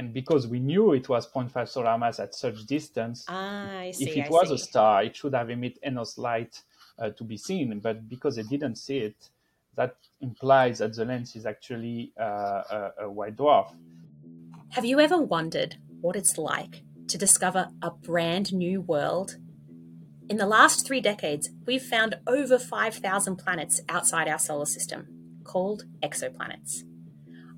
and because we knew it was 0.5 solar mass at such distance, ah, see, if it I was see. a star, it should have emitted enough light uh, to be seen. But because they didn't see it, that implies that the lens is actually uh, a, a white dwarf. Have you ever wondered what it's like to discover a brand new world? In the last three decades, we've found over 5,000 planets outside our solar system, called exoplanets.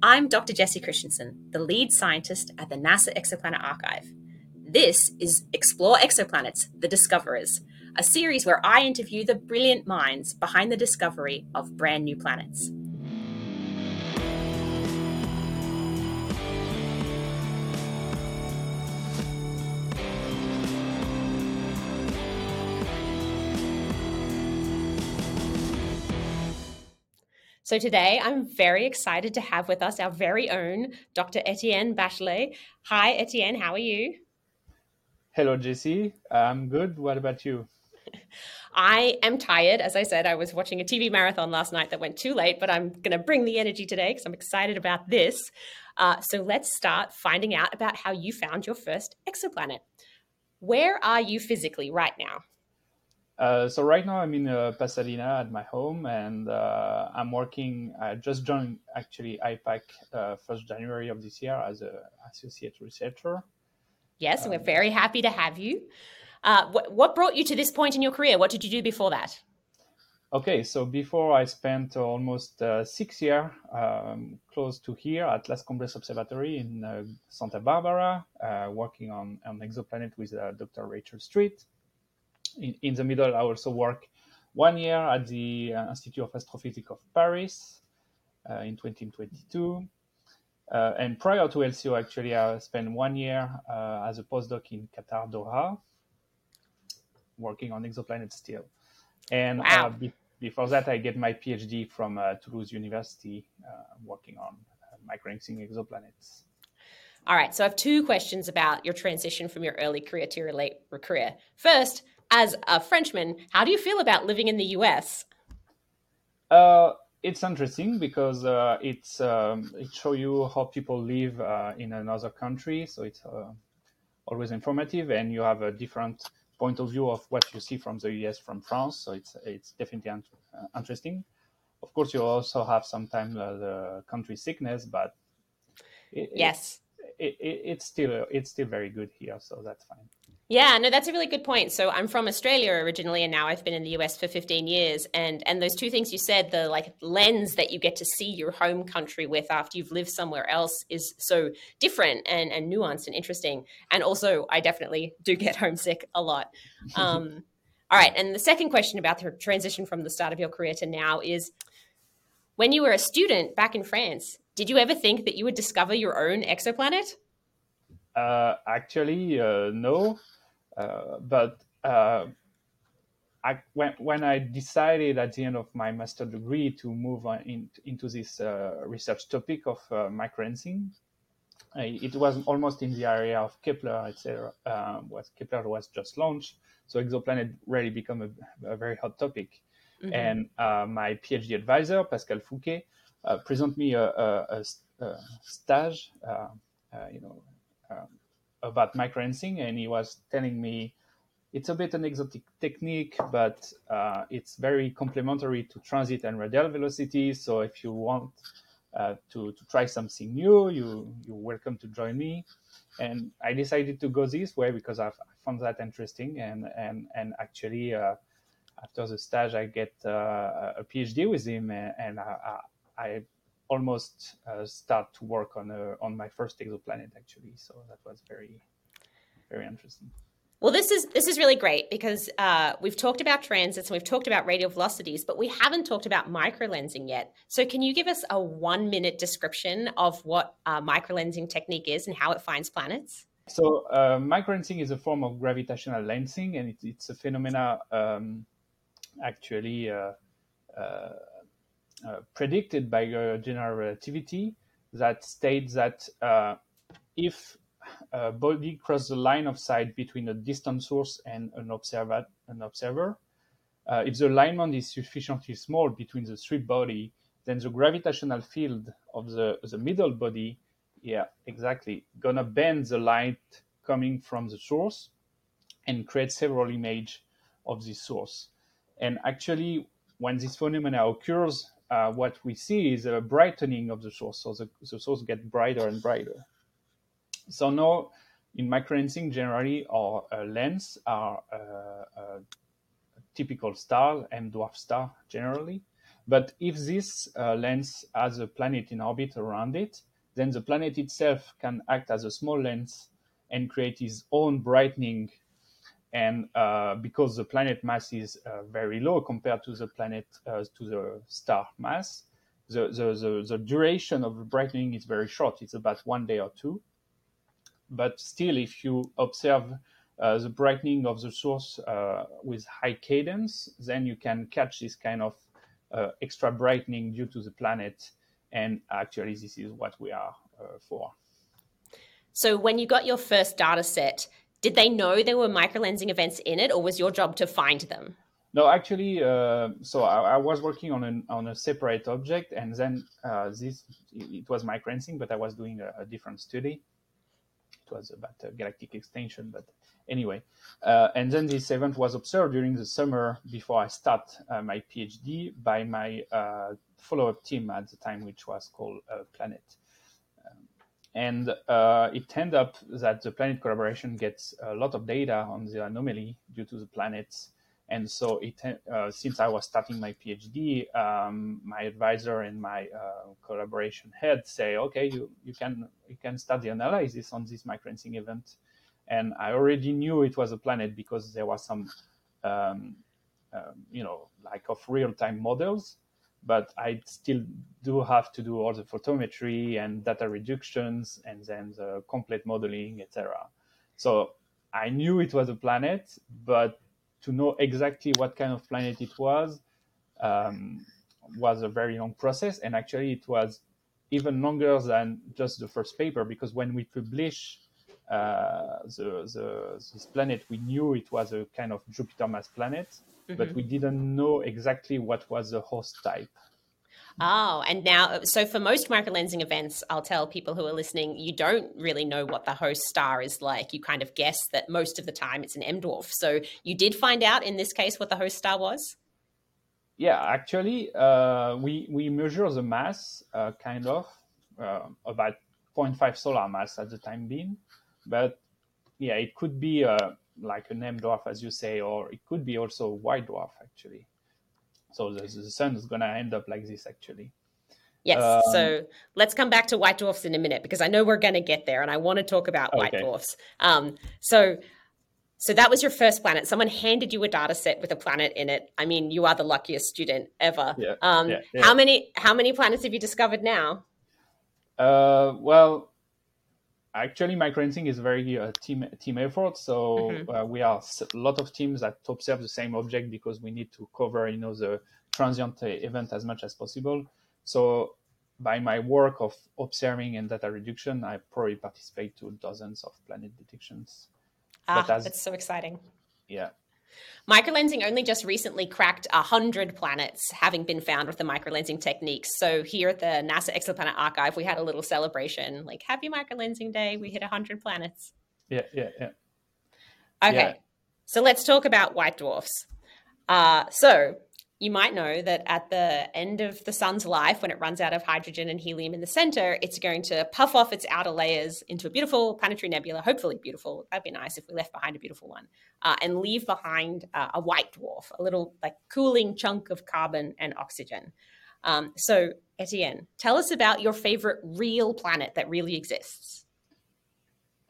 I'm Dr. Jessie Christensen, the lead scientist at the NASA Exoplanet Archive. This is Explore Exoplanets The Discoverers, a series where I interview the brilliant minds behind the discovery of brand new planets. So today I'm very excited to have with us our very own Dr. Etienne Bachelet. Hi, Etienne, how are you? Hello, Jessie. I'm good. What about you? I am tired. As I said, I was watching a TV marathon last night that went too late, but I'm going to bring the energy today because I'm excited about this. Uh, so let's start finding out about how you found your first exoplanet. Where are you physically right now? Uh, so right now I'm in uh, Pasadena at my home, and uh, I'm working. I just joined actually IPAC uh, first January of this year as a associate researcher. Yes, um, we're very happy to have you. Uh, what, what brought you to this point in your career? What did you do before that? Okay, so before I spent almost uh, six years um, close to here at Las Cumbres Observatory in uh, Santa Barbara, uh, working on an exoplanet with uh, Dr. Rachel Street. In, in, the middle, I also work one year at the uh, Institute of Astrophysics of Paris uh, in 2022. and prior to LCO, actually, I spent one year as a postdoc in Qatar, Doha, working on exoplanets still. And wow. be- before that, I get my PhD from uh, Toulouse University, uh, working on uh, microlensing exoplanets. All right, so I have two questions about your transition from your early career to your late career. First, as a Frenchman, how do you feel about living in the US? Uh, it's interesting because uh, it's um, it shows you how people live uh, in another country, so it's always informative, and you have a different point of view of what you see from the US from France. So it's it's definitely un- uh, interesting. Of course, you also have sometimes uh, the country sickness, but it, yes, it, it, it's still it's still very good here, so that's fine. Yeah, no, that's a really good point. So I'm from Australia originally, and now I've been in the US for 15 years. And and those two things you said, the like lens that you get to see your home country with after you've lived somewhere else is so different and, and nuanced and interesting. And also, I definitely do get homesick a lot. Um, all right, and the second question about the transition from the start of your career to now is, when you were a student back in France, did you ever think that you would discover your own exoplanet? Uh, actually, uh, no. Uh, but uh, I, when, when I decided at the end of my master degree to move in, into this uh, research topic of uh, microlensing, it was almost in the area of Kepler, etc. Um, was Kepler was just launched, so exoplanet really become a, a very hot topic. Mm-hmm. And uh, my PhD advisor Pascal Fouqué uh, presented me a, a, a stage, you know. About microlensing, and he was telling me it's a bit an exotic technique, but uh, it's very complementary to transit and radial velocity. So if you want uh, to, to try something new, you you're welcome to join me. And I decided to go this way because i found that interesting, and and and actually. Uh, after the stage, I get uh, a PhD with him, and, and I, I almost uh, start to work on a, on my first exoplanet actually. So that was very very interesting. Well, this is this is really great because uh, we've talked about transits and we've talked about radial velocities, but we haven't talked about microlensing yet. So, can you give us a one minute description of what uh, microlensing technique is and how it finds planets? So, uh, microlensing is a form of gravitational lensing, and it, it's a phenomena um, actually uh, uh, uh, predicted by general relativity that states that uh, if a body crosses the line of sight between a distant source and an observer, an observer uh, if the alignment is sufficiently small between the three body, then the gravitational field of the, the middle body yeah, exactly, gonna bend the light coming from the source and create several image of the source. And actually, when this phenomena occurs, uh, what we see is a brightening of the source. So the, the source gets brighter and brighter. So now, in microlensing, generally, our uh, lens are uh, typical star, M dwarf star generally. But if this uh, lens has a planet in orbit around it, then the planet itself can act as a small lens and create its own brightening. And uh, because the planet mass is uh, very low compared to the planet uh, to the star mass, the, the, the, the duration of brightening is very short. It's about one day or two. But still, if you observe uh, the brightening of the source uh, with high cadence, then you can catch this kind of uh, extra brightening due to the planet. And actually, this is what we are for. So, when you got your first data set, did they know there were microlensing events in it, or was your job to find them? No, actually, uh, so I, I, was working on an, on a separate object, and then uh, this it was microlensing, but I was doing a, a different study. It was about galactic extinction, but anyway. Uh, and then this event was observed during the summer before I start uh, my PhD by my uh, follow-up team at the time, which was called uh, Planet. Um, and uh, it turned up that the Planet collaboration gets a lot of data on the anomaly due to the planets. And so it, uh, since I was starting my PhD, um, my advisor and my uh, collaboration head say, okay, you, you can you can start the analysis on this microlensing event, and I already knew it was a planet because there was some, um, uh, you know, like of real time models, but I still do have to do all the photometry and data reductions and then the complete modeling, etc. So I knew it was a planet, but to know exactly what kind of planet it was um, was a very long process. And actually, it was even longer than just the first paper because when we publish the, the, this planet, we knew it was a kind of Jupiter mass planet, mm-hmm. but we didn't know exactly what was the host type. Oh, and now, so for most microlensing events, I'll tell people who are listening, you don't really know what the host star is like. You kind of guess that most of the time it's an M dwarf. So you did find out in this case what the host star was? Yeah, actually, uh, we, we measure the mass uh, kind of uh, about 0.5 solar mass at the time being. But yeah, it could be uh, like an M dwarf, as you say, or it could be also a white dwarf, actually. So the, the sun is going to end up like this, actually. Yes. Um, so let's come back to white dwarfs in a minute because I know we're going to get there, and I want to talk about white okay. dwarfs. Um, so, so that was your first planet. Someone handed you a data set with a planet in it. I mean, you are the luckiest student ever. Yeah, um, yeah, yeah. How many how many planets have you discovered now? Uh, well, actually microlensing is very uh, team team effort so mm-hmm. uh, we are a lot of teams that observe the same object because we need to cover you know the transient event as much as possible. So by my work of observing and data reduction i probably participate to dozens of planet detections. Ah, as, that's so exciting. Yeah Microlensing only just recently cracked 100 planets having been found with the microlensing techniques. So here at the NASA Exoplanet Archive, we had a little celebration like Happy Microlensing Day. We hit 100 planets. Yeah, yeah, yeah. Okay. Yeah. So let's talk about white dwarfs. Uh, so you might know that at the end of the sun's life, when it runs out of hydrogen and helium in the center, it's going to puff off its outer layers into a beautiful planetary nebula, hopefully beautiful. That'd be nice if we left behind a beautiful one, uh, and leave behind uh, a white dwarf, a little like cooling chunk of carbon and oxygen. Um, so, Etienne, tell us about your favorite real planet that really exists.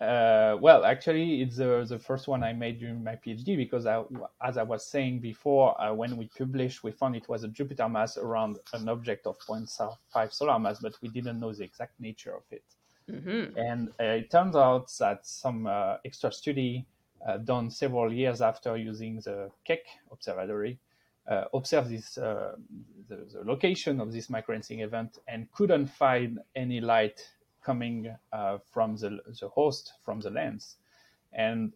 Uh, well, actually, it's the, the first one I made during my PhD because, I, as I was saying before, uh, when we published, we found it was a Jupiter mass around an object of 0.5 solar mass, but we didn't know the exact nature of it. Mm-hmm. And uh, it turns out that some uh, extra study uh, done several years after using the Keck observatory uh, observed this, the, the location of this microlensing event and couldn't find any light coming uh, from the, the host from the lens and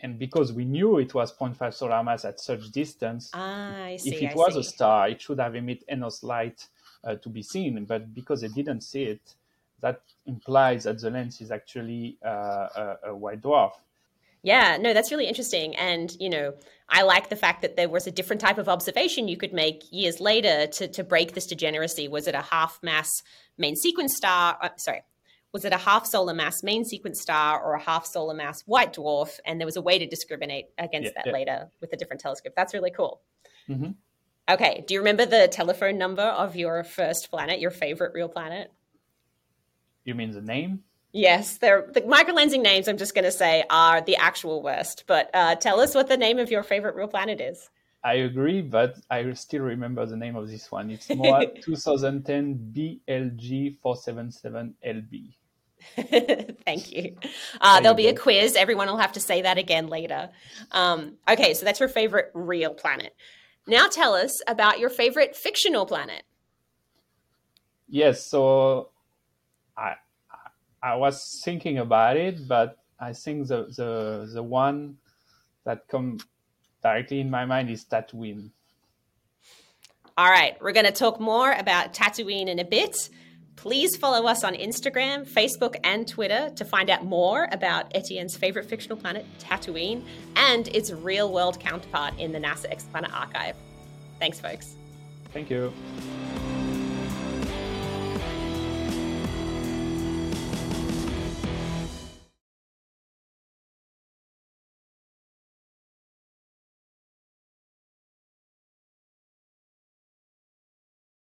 and because we knew it was 0.5 solar mass at such distance ah, see, if it I was see. a star it should have emitted enough light uh, to be seen but because they didn't see it that implies that the lens is actually uh, a, a white dwarf. Yeah, no, that's really interesting. And, you know, I like the fact that there was a different type of observation you could make years later to, to break this degeneracy. Was it a half mass main sequence star? Uh, sorry, was it a half solar mass main sequence star or a half solar mass white dwarf? And there was a way to discriminate against yeah, that yeah. later with a different telescope. That's really cool. Mm-hmm. Okay. Do you remember the telephone number of your first planet, your favorite real planet? You mean the name? Yes, they're the microlensing names. I'm just going to say are the actual worst. But uh, tell us what the name of your favorite real planet is. I agree, but I still remember the name of this one. It's MOA 2010 BLG 477LB. Thank you. Uh, there'll be a quiz. Everyone will have to say that again later. Um, okay, so that's your favorite real planet. Now tell us about your favorite fictional planet. Yes, so I I was thinking about it, but I think the the the one that come directly in my mind is Tatooine. All right, we're going to talk more about Tatooine in a bit. Please follow us on Instagram, Facebook, and Twitter to find out more about Etienne's favorite fictional planet, Tatooine, and its real world counterpart in the NASA Exoplanet Archive. Thanks, folks. Thank you.